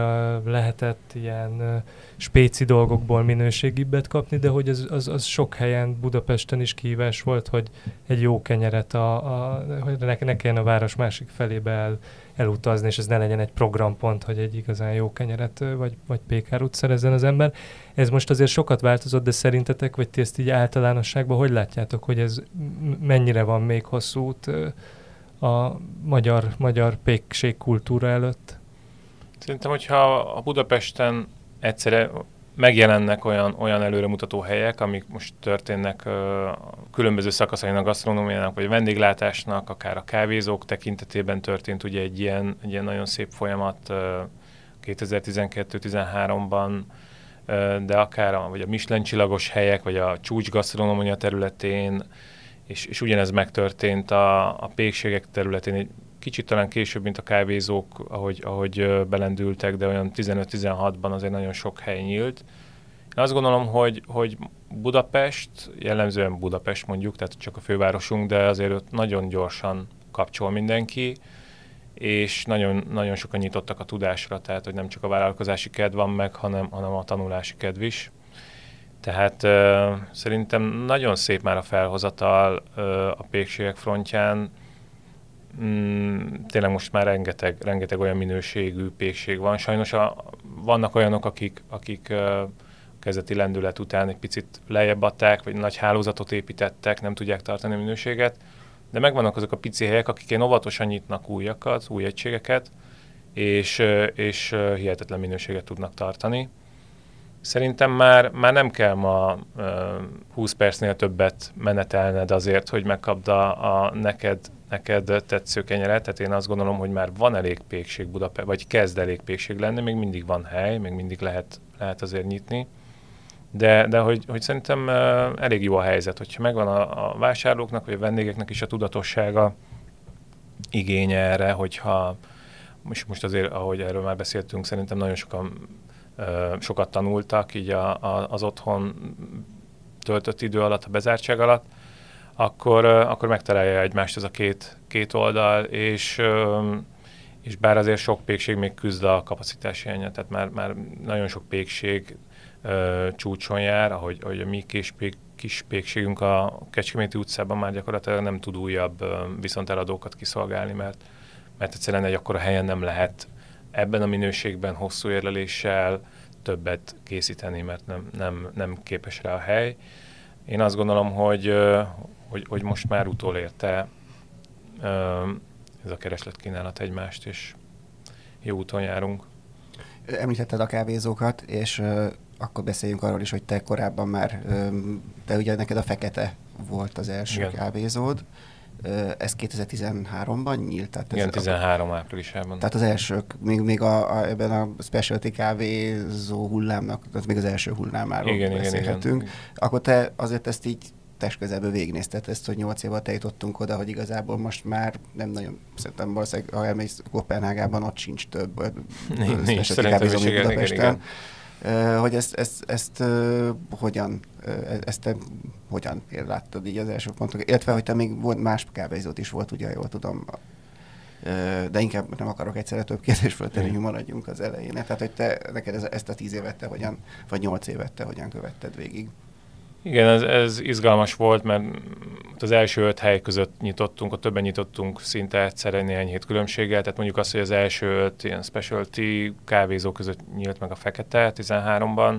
lehetett ilyen spéci dolgokból minőségibbet kapni, de hogy az, az, az sok helyen Budapesten is kihívás volt, hogy egy jó kenyeret, a, a, hogy ne, ne kelljen a város másik felébe el, elutazni, és ez ne legyen egy programpont, hogy egy igazán jó kenyeret vagy, vagy pékárút szerezzen az ember. Ez most azért sokat változott, de szerintetek, vagy ti ezt így általánosságban hogy látjátok, hogy ez mennyire van még hosszú út a magyar, magyar pékség kultúra előtt? Szerintem, hogyha a Budapesten egyszerre megjelennek olyan, olyan előremutató helyek, amik most történnek uh, különböző szakaszainak a gasztronómiának, vagy a vendéglátásnak, akár a kávézók tekintetében történt ugye egy ilyen, egy ilyen nagyon szép folyamat uh, 2012-13-ban, uh, de akár a, vagy a Michelin csillagos helyek, vagy a csúcs gasztronómia területén, és, és ugyanez megtörtént a, a pékségek területén, egy kicsit talán később, mint a kávézók, ahogy, ahogy belendültek, de olyan 15-16-ban azért nagyon sok hely nyílt. Én azt gondolom, hogy, hogy Budapest, jellemzően Budapest mondjuk, tehát csak a fővárosunk, de azért ott nagyon gyorsan kapcsol mindenki, és nagyon, nagyon sokan nyitottak a tudásra, tehát hogy nem csak a vállalkozási kedv van meg, hanem, hanem a tanulási kedv is. Tehát uh, szerintem nagyon szép már a felhozatal uh, a pékségek frontján. Mm, tényleg most már rengeteg, rengeteg olyan minőségű pékség van. Sajnos a, vannak olyanok, akik, akik uh, kezdeti lendület után egy picit lejjebb adták, vagy nagy hálózatot építettek, nem tudják tartani a minőséget, de megvannak azok a pici helyek, akik ilyen óvatosan nyitnak újakat, új egységeket, és, és hihetetlen minőséget tudnak tartani. Szerintem már, már nem kell ma uh, 20 percnél többet menetelned azért, hogy megkapd a, a neked, neked tetsző kenyeret. Tehát én azt gondolom, hogy már van elég pékség Budapest, vagy kezd elég pékség lenni, még mindig van hely, még mindig lehet, lehet azért nyitni. De, de hogy, hogy szerintem uh, elég jó a helyzet, hogyha megvan a, a vásárlóknak, vagy a vendégeknek is a tudatossága, igénye erre, hogyha most, most azért, ahogy erről már beszéltünk, szerintem nagyon sokan sokat tanultak így a, a, az otthon töltött idő alatt, a bezártság alatt, akkor, akkor megtalálja egymást ez a két, két oldal, és, és bár azért sok pékség még küzd a kapacitási hiánya, tehát már, már nagyon sok pékség csúcson jár, ahogy, ahogy a mi kis, pék, kis pékségünk a Kecskeméti utcában már gyakorlatilag nem tud újabb viszonteladókat kiszolgálni, mert, mert egyszerűen egy akkora helyen nem lehet ebben a minőségben hosszú érleléssel többet készíteni, mert nem, nem, nem képes rá a hely. Én azt gondolom, hogy, hogy, hogy most már utolérte ez a keresletkínálat egymást, és jó úton járunk. Említetted a kávézókat, és akkor beszéljünk arról is, hogy te korábban már, te ugye neked a fekete volt az első Igen. kávézód. Ez 2013-ban nyílt? Tehát Igen, 13 a, áprilisában. Tehát az elsők, még, még a, a, ebben a specialty kávézó hullámnak, tehát még az első hullámáról igen, beszélhetünk. Igen, igen. Akkor te azért ezt így test közelből végignézted ezt, hogy nyolc év alatt eljutottunk oda, hogy igazából most már nem nagyon, szerintem valószínűleg, ha elmész Kopenhágában, ott sincs több. Nincs, nincs szerintem is, igen, igen, igen hogy ezt, ezt, ezt, hogyan, ezt te hogyan láttad így az első pontok, illetve hogy te még volt más kávézót is volt, ugye jól tudom, de inkább nem akarok egyszerre több kérdést föltenni, hogy maradjunk az elején. Tehát, hogy te neked ezt a tíz évet te hogyan, vagy nyolc évet te hogyan követted végig? Igen, ez, ez izgalmas volt, mert az első öt hely között nyitottunk, a többen nyitottunk szinte egyszerre néhány hét különbséggel, tehát mondjuk azt, hogy az első öt ilyen specialty kávézó között nyílt meg a fekete 13-ban,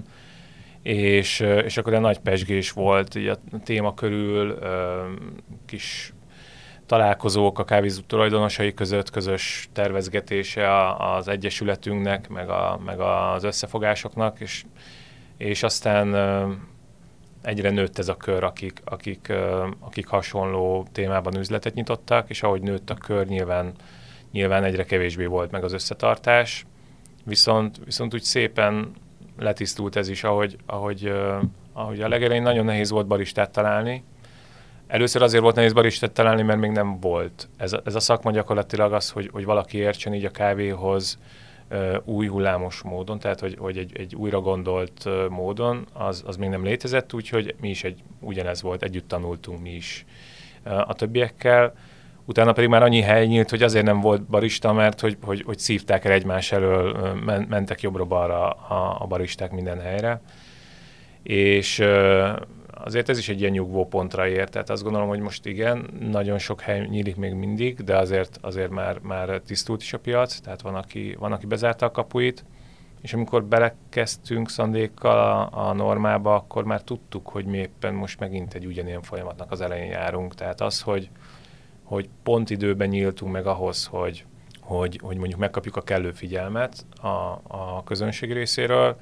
és, és akkor egy nagy pesgés volt így a téma körül, kis találkozók a kávézó tulajdonosai között, közös tervezgetése az egyesületünknek, meg, a, meg az összefogásoknak, és, és aztán egyre nőtt ez a kör, akik, akik, akik hasonló témában üzletet nyitottak, és ahogy nőtt a kör, nyilván, nyilván egyre kevésbé volt meg az összetartás, viszont, viszont úgy szépen letisztult ez is, ahogy, ahogy, ahogy a legelején nagyon nehéz volt baristát találni. Először azért volt nehéz baristát találni, mert még nem volt. Ez ez a szakma gyakorlatilag az, hogy, hogy valaki értsen így a kávéhoz, új hullámos módon, tehát hogy, hogy egy, egy újra gondolt módon, az, az még nem létezett, úgyhogy mi is egy, ugyanez volt, együtt tanultunk mi is a többiekkel. Utána pedig már annyi hely nyílt, hogy azért nem volt barista, mert hogy, hogy, hogy szívták el egymás elől, mentek jobbra-balra a, a baristák minden helyre. És azért ez is egy ilyen nyugvó pontra ért, tehát azt gondolom, hogy most igen, nagyon sok hely nyílik még mindig, de azért, azért már, már tisztult is a piac, tehát van aki, van, aki bezárta a kapuit, és amikor belekezdtünk Szandékkal a, a normába, akkor már tudtuk, hogy mi éppen most megint egy ugyanilyen folyamatnak az elején járunk. Tehát az, hogy, hogy pont időben nyíltunk meg ahhoz, hogy, hogy, hogy mondjuk megkapjuk a kellő figyelmet a, a közönség részéről,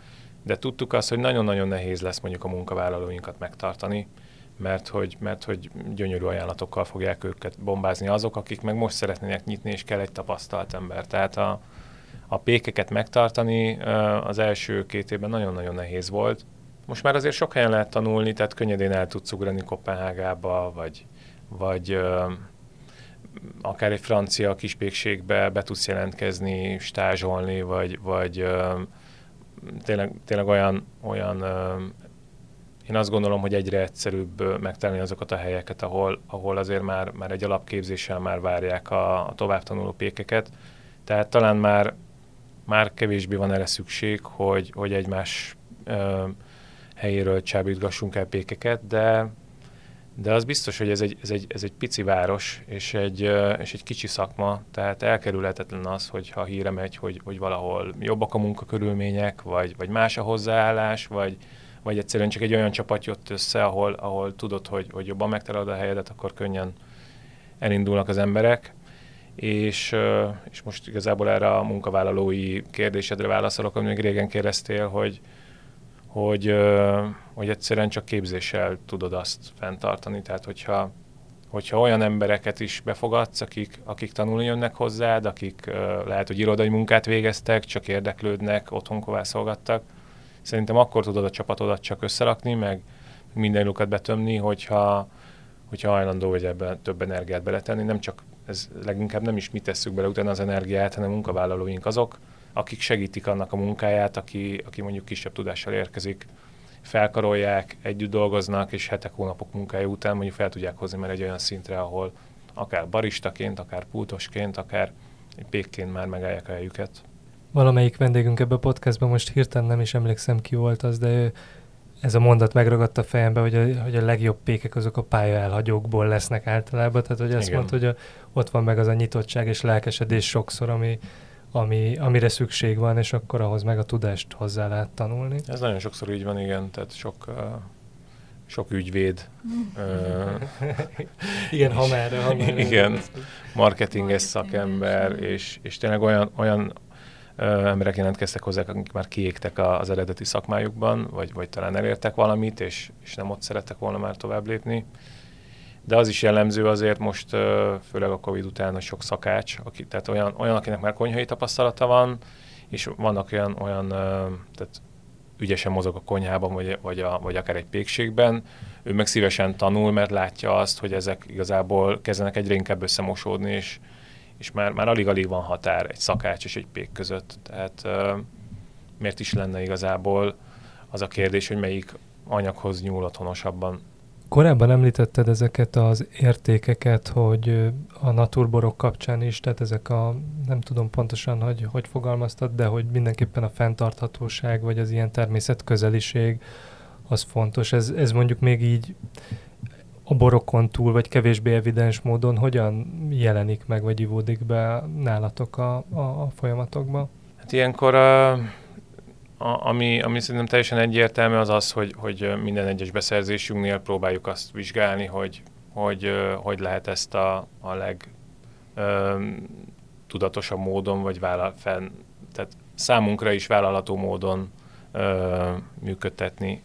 de tudtuk azt, hogy nagyon-nagyon nehéz lesz mondjuk a munkavállalóinkat megtartani, mert hogy, mert hogy gyönyörű ajánlatokkal fogják őket bombázni azok, akik meg most szeretnének nyitni, és kell egy tapasztalt ember. Tehát a, a pékeket megtartani az első két évben nagyon-nagyon nehéz volt. Most már azért sok helyen lehet tanulni, tehát könnyedén el tudsz ugrani Kopenhágába, vagy, vagy akár egy francia kispékségbe be tudsz jelentkezni, stázsolni, vagy, vagy tényleg, tényleg olyan, olyan én azt gondolom, hogy egyre egyszerűbb megtalálni azokat a helyeket, ahol, ahol azért már, már egy alapképzéssel már várják a, a továbbtanuló pékeket. Tehát talán már, már kevésbé van erre szükség, hogy, hogy egymás ö, helyéről csábítgassunk el pékeket, de, de az biztos, hogy ez egy, ez egy, ez egy pici város, és egy, és egy kicsi szakma, tehát elkerülhetetlen az, hogy ha híre megy, hogy, hogy valahol jobbak a munkakörülmények, vagy, vagy más a hozzáállás, vagy, vagy egyszerűen csak egy olyan csapat jött össze, ahol, ahol tudod, hogy, hogy jobban megtalálod a helyedet, akkor könnyen elindulnak az emberek. És, és most igazából erre a munkavállalói kérdésedre válaszolok, amit még régen kérdeztél, hogy, hogy, hogy egyszerűen csak képzéssel tudod azt fenntartani. Tehát, hogyha, hogyha olyan embereket is befogadsz, akik, akik tanulni jönnek hozzád, akik lehet, hogy irodai munkát végeztek, csak érdeklődnek, otthon kovászolgattak, szerintem akkor tudod a csapatodat csak összerakni, meg minden lukat betömni, hogyha, hogyha hajlandó vagy ebben több energiát beletenni. Nem csak, ez leginkább nem is mi tesszük bele utána az energiát, hanem munkavállalóink azok, akik segítik annak a munkáját, aki, aki mondjuk kisebb tudással érkezik, felkarolják, együtt dolgoznak, és hetek, hónapok munkája után mondjuk fel tudják hozni már egy olyan szintre, ahol akár baristaként, akár pultosként, akár pékként már megállják a helyüket. Valamelyik vendégünk ebbe a podcastban, most hirtelen nem is emlékszem ki volt az, de ő, ez a mondat megragadta a fejembe, hogy a, hogy a legjobb pékek azok a pálya elhagyókból lesznek általában, tehát hogy azt mondta, hogy a, ott van meg az a nyitottság és lelkesedés sokszor, ami, ami, amire szükség van, és akkor ahhoz meg a tudást hozzá lehet tanulni. Ez nagyon sokszor így van, igen, tehát sok, uh, sok ügyvéd. uh, (laughs) igen, ha merre, ha merre. Igen, marketinges szakember, és, és tényleg olyan, olyan uh, emberek jelentkeztek hozzá, akik már kiégtek az eredeti szakmájukban, vagy, vagy talán elértek valamit, és, és nem ott szerettek volna már tovább lépni de az is jellemző azért most, főleg a Covid után, hogy sok szakács, aki, tehát olyan, olyan, akinek már konyhai tapasztalata van, és vannak olyan, olyan tehát ügyesen mozog a konyhában, vagy, vagy, a, vagy akár egy pékségben, ő meg szívesen tanul, mert látja azt, hogy ezek igazából kezdenek egyre inkább összemosódni, és, és már, már alig-alig van határ egy szakács és egy pék között. Tehát miért is lenne igazából az a kérdés, hogy melyik anyaghoz nyúl otthonosabban Korábban említetted ezeket az értékeket, hogy a naturborok kapcsán is, tehát ezek a, nem tudom pontosan, hogy hogy fogalmaztad, de hogy mindenképpen a fenntarthatóság, vagy az ilyen természetközeliség, az fontos. Ez, ez mondjuk még így a borokon túl, vagy kevésbé evidens módon hogyan jelenik meg, vagy ivódik be nálatok a, a, a folyamatokba? Hát ilyenkor uh a, ami, ami szerintem teljesen egyértelmű az az, hogy, hogy minden egyes beszerzésünknél próbáljuk azt vizsgálni, hogy hogy, hogy lehet ezt a, a leg tudatosabb módon, vagy vállal, fenn, tehát számunkra is vállalható módon ö, működtetni.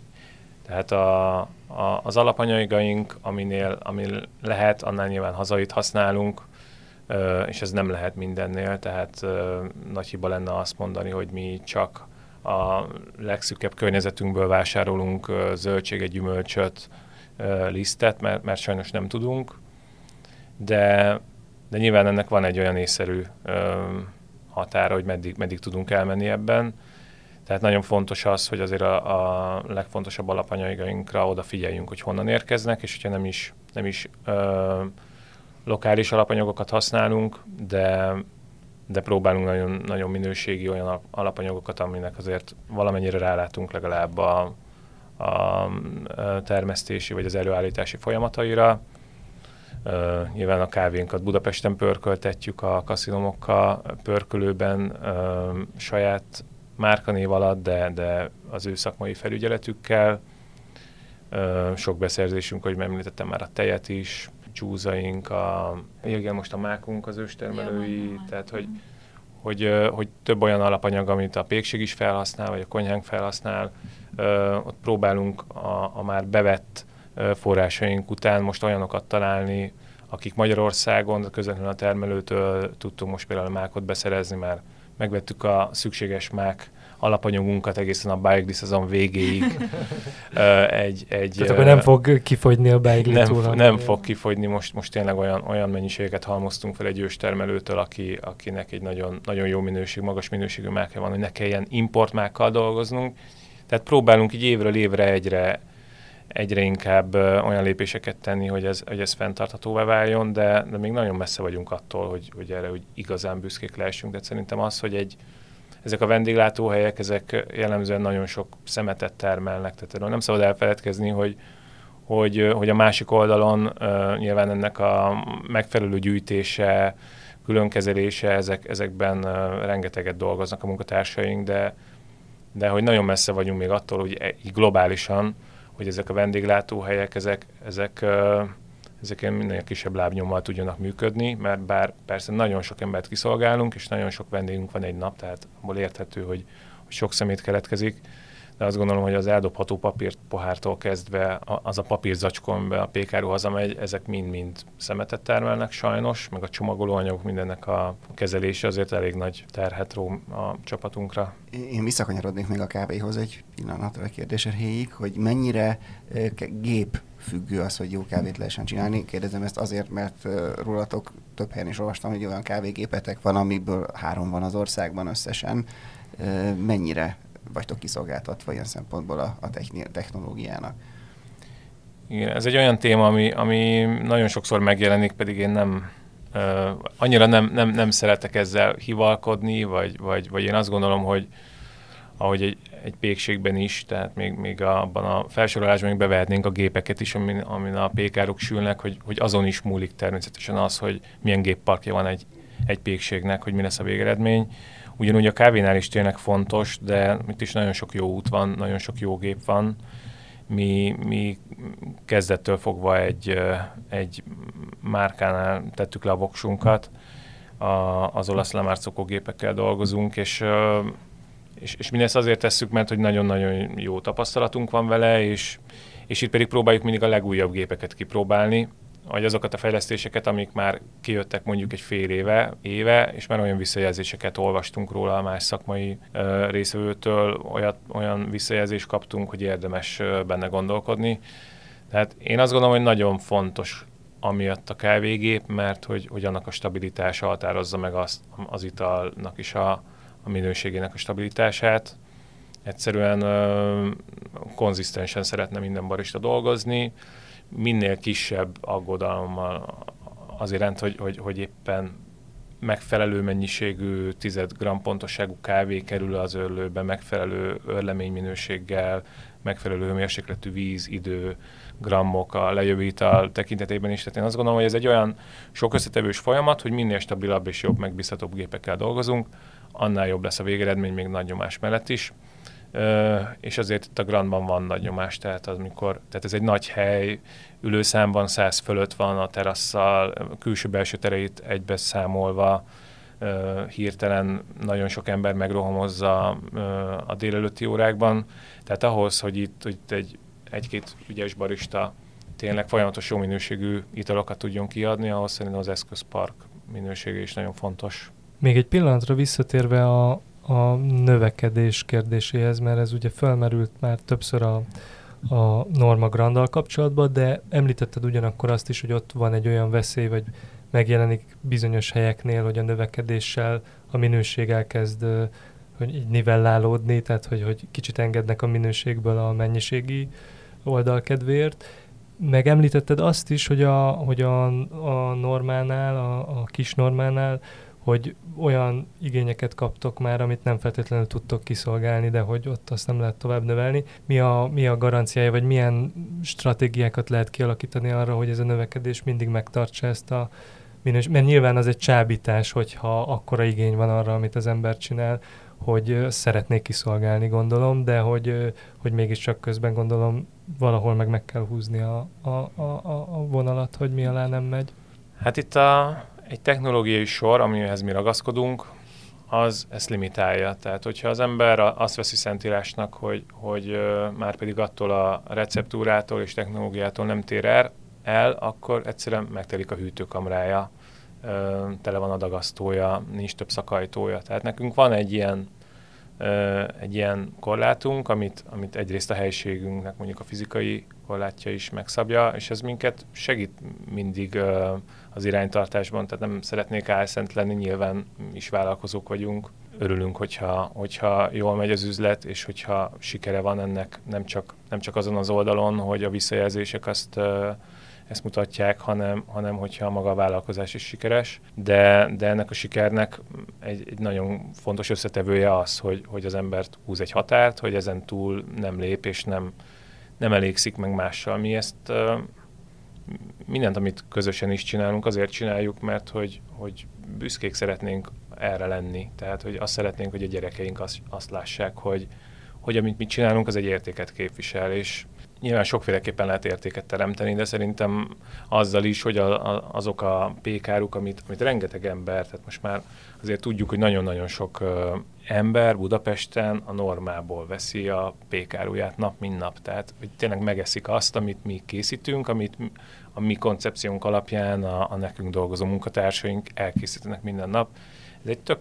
Tehát a, a, az alapanyagaink, aminél, ami lehet, annál nyilván hazait használunk, ö, és ez nem lehet mindennél, tehát ö, nagy hiba lenne azt mondani, hogy mi csak a legszűkebb környezetünkből vásárolunk zöldséget, gyümölcsöt, lisztet, mert, mert sajnos nem tudunk, de, de nyilván ennek van egy olyan észszerű határa, hogy meddig, meddig tudunk elmenni ebben. Tehát nagyon fontos az, hogy azért a, a legfontosabb alapanyagainkra odafigyeljünk, hogy honnan érkeznek, és hogyha nem is, nem is ö, lokális alapanyagokat használunk, de de próbálunk nagyon, nagyon minőségi olyan alapanyagokat, aminek azért valamennyire rálátunk legalább a, a termesztési vagy az előállítási folyamataira. Uh, nyilván a kávénkat Budapesten pörköltetjük a kaszinomokkal, pörkölőben uh, saját márkanév alatt, de, de az ő szakmai felügyeletükkel. Uh, sok beszerzésünk, hogy említettem már a tejet is, csúzaink, a, igen, most a mákunk az őstermelői, ja, tehát hogy, hogy, hogy több olyan alapanyag, amit a pékség is felhasznál, vagy a konyhánk felhasznál, ott próbálunk a, a már bevett forrásaink után most olyanokat találni, akik Magyarországon közvetlenül a termelőtől tudtunk most például a mákot beszerezni, már megvettük a szükséges mák alapanyagunkat egészen a bike szezon végéig. (laughs) egy, egy, Tehát akkor nem fog kifogyni a bike Nem, nem fog kifogyni, most, most tényleg olyan, olyan mennyiségeket halmoztunk fel egy őstermelőtől, aki, akinek egy nagyon, nagyon jó minőség, magas minőségű márka van, hogy ne kelljen importmákkal dolgoznunk. Tehát próbálunk így évről évre egyre, egyre inkább olyan lépéseket tenni, hogy ez, hogy ez fenntarthatóvá váljon, de, de még nagyon messze vagyunk attól, hogy, hogy erre hogy igazán büszkék lehessünk, de szerintem az, hogy egy, ezek a vendéglátóhelyek, ezek jellemzően nagyon sok szemetet termelnek, tehát erről nem szabad elfeledkezni, hogy, hogy, hogy a másik oldalon uh, nyilván ennek a megfelelő gyűjtése, különkezelése, ezek, ezekben uh, rengeteget dolgoznak a munkatársaink, de, de hogy nagyon messze vagyunk még attól, hogy e, globálisan, hogy ezek a vendéglátóhelyek, ezek, ezek, uh, ezek minél kisebb lábnyommal tudjanak működni, mert bár persze nagyon sok embert kiszolgálunk, és nagyon sok vendégünk van egy nap, tehát abból érthető, hogy, sok szemét keletkezik, de azt gondolom, hogy az eldobható papírt pohártól kezdve az a papírzacskó, amiben a pékáru hazamegy, ezek mind-mind szemetet termelnek sajnos, meg a csomagolóanyagok mindennek a kezelése azért elég nagy terhet ró a csapatunkra. Én visszakanyarodnék még a kávéhoz egy pillanatra a kérdéserhéig, hogy mennyire gép függő az, hogy jó kávét lehessen csinálni. Kérdezem ezt azért, mert rólatok több helyen is olvastam, hogy olyan kávégépetek van, amiből három van az országban összesen. Mennyire vagytok kiszolgáltatva ilyen szempontból a, a technológiának. Igen, ez egy olyan téma, ami, ami nagyon sokszor megjelenik, pedig én nem, uh, annyira nem, nem, nem szeretek ezzel hivalkodni, vagy, vagy, vagy én azt gondolom, hogy ahogy egy, egy pékségben is, tehát még, még abban a felsorolásban még bevehetnénk a gépeket is, amin, amin a pékárok sülnek, hogy, hogy azon is múlik természetesen az, hogy milyen gépparkja van egy, egy pékségnek, hogy mi lesz a végeredmény. Ugyanúgy a kávénál is tényleg fontos, de itt is nagyon sok jó út van, nagyon sok jó gép van. Mi, mi kezdettől fogva egy, egy márkánál tettük le a voksunkat, a, az olasz lemárcokó gépekkel dolgozunk, és, és, és mindezt azért tesszük, mert hogy nagyon-nagyon jó tapasztalatunk van vele, és, és itt pedig próbáljuk mindig a legújabb gépeket kipróbálni, vagy azokat a fejlesztéseket, amik már kijöttek mondjuk egy fél éve, éve, és már olyan visszajelzéseket olvastunk róla a más szakmai uh, részvevőtől, olyat, olyan visszajelzést kaptunk, hogy érdemes uh, benne gondolkodni. Tehát én azt gondolom, hogy nagyon fontos amiatt a kávégép, mert hogy, hogy annak a stabilitása határozza meg azt, az italnak is a, a minőségének a stabilitását. Egyszerűen konzisztensen szeretne minden barista dolgozni, minél kisebb aggodalommal az iránt, hogy, hogy, hogy éppen megfelelő mennyiségű 10 g pontosságú kávé kerül az örlőbe, megfelelő örleményminőséggel, megfelelő hőmérsékletű víz, idő, grammok a lejövő ital tekintetében is. Tehát én azt gondolom, hogy ez egy olyan sok összetevős folyamat, hogy minél stabilabb és jobb, megbízhatóbb gépekkel dolgozunk, annál jobb lesz a végeredmény még nagy nyomás mellett is és azért itt a Grandban van nagy nyomás, tehát az mikor, tehát ez egy nagy hely, ülőszámban 100 fölött van a terasszal, külső-belső tereit egybe számolva, hirtelen nagyon sok ember megrohamozza a délelőtti órákban, tehát ahhoz, hogy itt, itt egy, egy-két ügyes barista tényleg folyamatos jó minőségű italokat tudjon kiadni, ahhoz szerintem az eszközpark minősége is nagyon fontos. Még egy pillanatra visszatérve a, a növekedés kérdéséhez, mert ez ugye felmerült már többször a, a Norma Grandal kapcsolatban, de említetted ugyanakkor azt is, hogy ott van egy olyan veszély, vagy megjelenik bizonyos helyeknél, hogy a növekedéssel a minőség elkezd hogy így nivellálódni, tehát hogy, hogy kicsit engednek a minőségből a mennyiségi oldal kedvéért. Megemlítetted azt is, hogy a, hogy a, a normánál, a, a kis normánál hogy olyan igényeket kaptok már, amit nem feltétlenül tudtok kiszolgálni, de hogy ott azt nem lehet tovább növelni. Mi a, mi a garanciája, vagy milyen stratégiákat lehet kialakítani arra, hogy ez a növekedés mindig megtartsa ezt a minős... Mert nyilván az egy csábítás, hogyha akkora igény van arra, amit az ember csinál, hogy szeretnék kiszolgálni, gondolom, de hogy, hogy mégiscsak közben gondolom valahol meg meg kell húzni a, a, a, a vonalat, hogy mi alá nem megy. Hát itt a, egy technológiai sor, amihez mi ragaszkodunk, az ezt limitálja. Tehát, hogyha az ember azt veszi szentírásnak, hogy, hogy már pedig attól a receptúrától és technológiától nem tér el, el akkor egyszerűen megtelik a egy ilyen korlátunk, amit, amit egyrészt a helyiségünknek mondjuk a fizikai korlátja is megszabja, és ez minket segít mindig az iránytartásban, tehát nem szeretnék álszent lenni, nyilván is vállalkozók vagyunk. Örülünk, hogyha, hogyha jól megy az üzlet, és hogyha sikere van ennek nem csak, nem csak azon az oldalon, hogy a visszajelzések azt ezt mutatják, hanem, hanem hogyha maga a vállalkozás is sikeres. De, de ennek a sikernek egy, egy nagyon fontos összetevője az, hogy, hogy az embert húz egy határt, hogy ezen túl nem lép és nem, nem elégszik meg mással. Mi ezt mindent, amit közösen is csinálunk, azért csináljuk, mert hogy, hogy büszkék szeretnénk erre lenni. Tehát, hogy azt szeretnénk, hogy a gyerekeink azt, azt lássák, hogy, hogy amit mi csinálunk, az egy értéket képvisel, és nyilván sokféleképpen lehet értéket teremteni, de szerintem azzal is, hogy a, a, azok a pékáruk, amit, amit rengeteg ember, tehát most már azért tudjuk, hogy nagyon-nagyon sok ö, ember Budapesten a normából veszi a pékáruját nap, mint nap. Tehát, hogy tényleg megeszik azt, amit mi készítünk, amit a mi koncepciónk alapján a, a nekünk dolgozó munkatársaink elkészítenek minden nap. Ez egy, tök,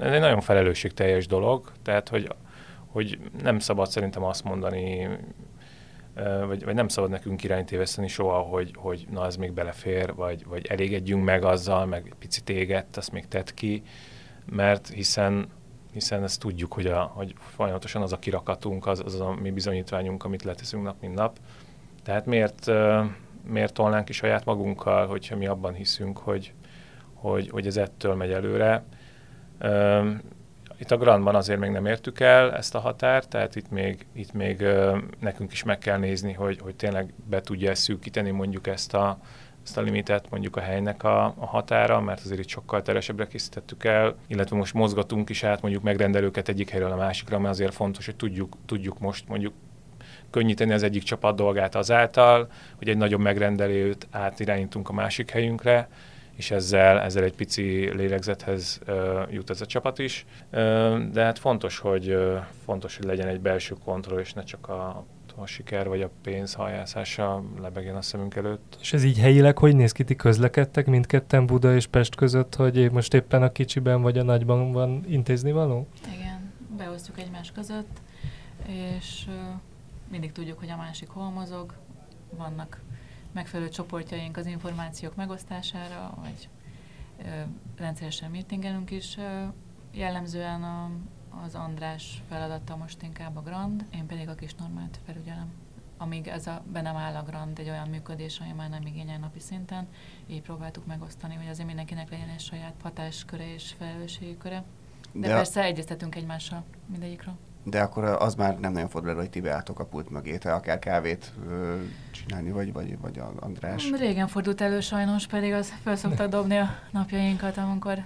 ez egy nagyon felelősségteljes dolog, tehát, hogy, hogy nem szabad szerintem azt mondani, vagy, vagy nem szabad nekünk irányt téveszteni soha, hogy, hogy na ez még belefér, vagy, vagy elégedjünk meg azzal, meg picit égett, azt még tett ki, mert hiszen hiszen ezt tudjuk, hogy, a, hogy folyamatosan az a kirakatunk, az, az a mi bizonyítványunk, amit leteszünk nap, mint nap. Tehát miért, miért tolnánk ki saját magunkkal, hogyha mi abban hiszünk, hogy, hogy, hogy ez ettől megy előre. Itt a Grandban azért még nem értük el ezt a határt, tehát itt még, itt még nekünk is meg kell nézni, hogy, hogy tényleg be tudja szűkíteni mondjuk ezt a, ezt a limitet mondjuk a helynek a, a határa, mert azért itt sokkal teresebbre készítettük el, illetve most mozgatunk is át mondjuk megrendelőket egyik helyről a másikra, mert azért fontos, hogy tudjuk, tudjuk most mondjuk könnyíteni az egyik csapat dolgát azáltal, hogy egy nagyobb megrendelőt átirányítunk a másik helyünkre, és ezzel, ezzel egy pici lélegzethez uh, jut ez a csapat is. Uh, de hát fontos, hogy uh, fontos, hogy legyen egy belső kontroll, és ne csak a a siker vagy a pénz hajászása lebegjen a szemünk előtt. És ez így helyileg hogy néz ki? Ti közlekedtek mindketten Buda és Pest között, hogy most éppen a kicsiben vagy a nagyban van intézni való? Igen, beosztjuk egymás között, és mindig tudjuk, hogy a másik hol mozog, vannak megfelelő csoportjaink az információk megosztására, vagy ö, rendszeresen meetingelünk is. Ö, jellemzően a, az András feladata most inkább a Grand, én pedig a kis normát felügyelem. Amíg ez a, be nem áll a Grand egy olyan működés, ami már nem igényel napi szinten, így próbáltuk megosztani, hogy azért mindenkinek legyen egy saját hatásköre és felelősségi köre. De, De persze egyeztetünk egymással mindegyikről de akkor az már nem nagyon fordul elő, hogy ti beálltok a pult mögé, te akár kávét ö, csinálni, vagy, vagy, vagy a András. Régen fordult elő sajnos, pedig az fel szokta dobni a napjainkat, amikor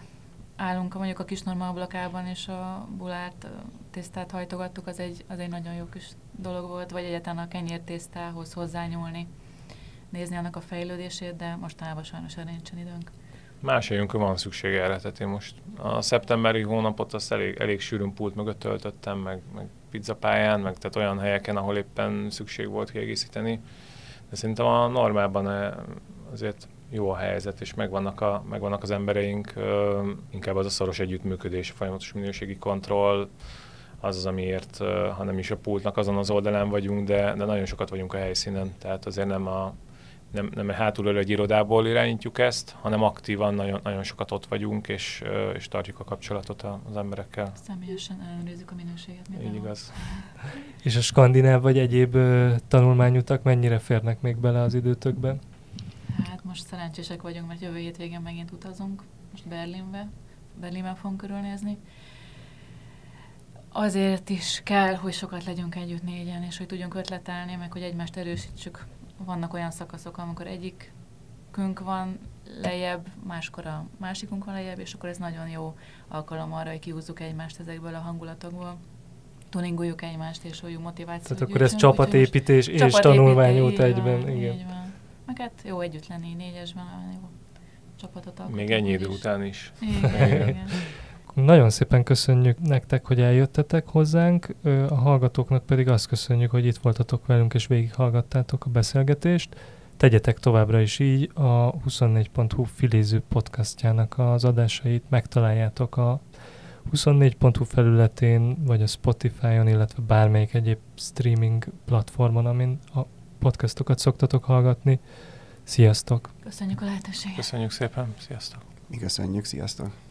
állunk mondjuk a kis ablakában, és a bulárt tésztát hajtogattuk, az egy, az egy nagyon jó kis dolog volt, vagy egyáltalán a kenyértésztához hozzányúlni, nézni annak a fejlődését, de mostanában sajnos erre nincsen időnk. Más helyünkön van szükség erre, tehát én most a szeptemberi hónapot azt elég, elég sűrűn pult mögött töltöttem, meg, meg pizzapályán, meg tehát olyan helyeken, ahol éppen szükség volt kiegészíteni. De szerintem a normálban eh, azért jó a helyzet, és megvannak, a, megvannak az embereink, inkább az a szoros együttműködés, a folyamatos minőségi kontroll, az az, amiért, ha nem is a pultnak azon az oldalán vagyunk, de, de nagyon sokat vagyunk a helyszínen, tehát azért nem a, nem, nem hátulról egy irodából irányítjuk ezt, hanem aktívan nagyon, nagyon sokat ott vagyunk, és, és tartjuk a kapcsolatot az emberekkel. Személyesen ellenőrizzük a minőséget. Így igaz. (laughs) és a skandináv vagy egyéb tanulmányutak mennyire férnek még bele az időtökben? Hát most szerencsések vagyunk, mert jövő hétvégén megint utazunk, most Berlinbe, Berlinben fogunk körülnézni. Azért is kell, hogy sokat legyünk együtt négyen, és hogy tudjunk ötletelni, meg hogy egymást erősítsük vannak olyan szakaszok, amikor egyikünk van lejjebb, máskor a másikunk van lejjebb, és akkor ez nagyon jó alkalom arra, hogy kihúzzuk egymást ezekből a hangulatokból tuningoljuk egymást, és hogy motivációt Tehát akkor ez csapatépítés és csapatépítés, tanulmányút egyben. Van, igen. Így van. Meg hát jó együtt lenni négyesben, jó csapatot. Még ennyi idő is. után is. Igen, igen. Nagyon szépen köszönjük nektek, hogy eljöttetek hozzánk, a hallgatóknak pedig azt köszönjük, hogy itt voltatok velünk és végighallgattátok a beszélgetést. Tegyetek továbbra is így, a 24.hu filéző podcastjának az adásait megtaláljátok a 24.hu felületén, vagy a Spotify-on, illetve bármelyik egyéb streaming platformon, amin a podcastokat szoktatok hallgatni. Sziasztok! Köszönjük a lehetőséget. Köszönjük szépen, sziasztok! Mi köszönjük, sziasztok!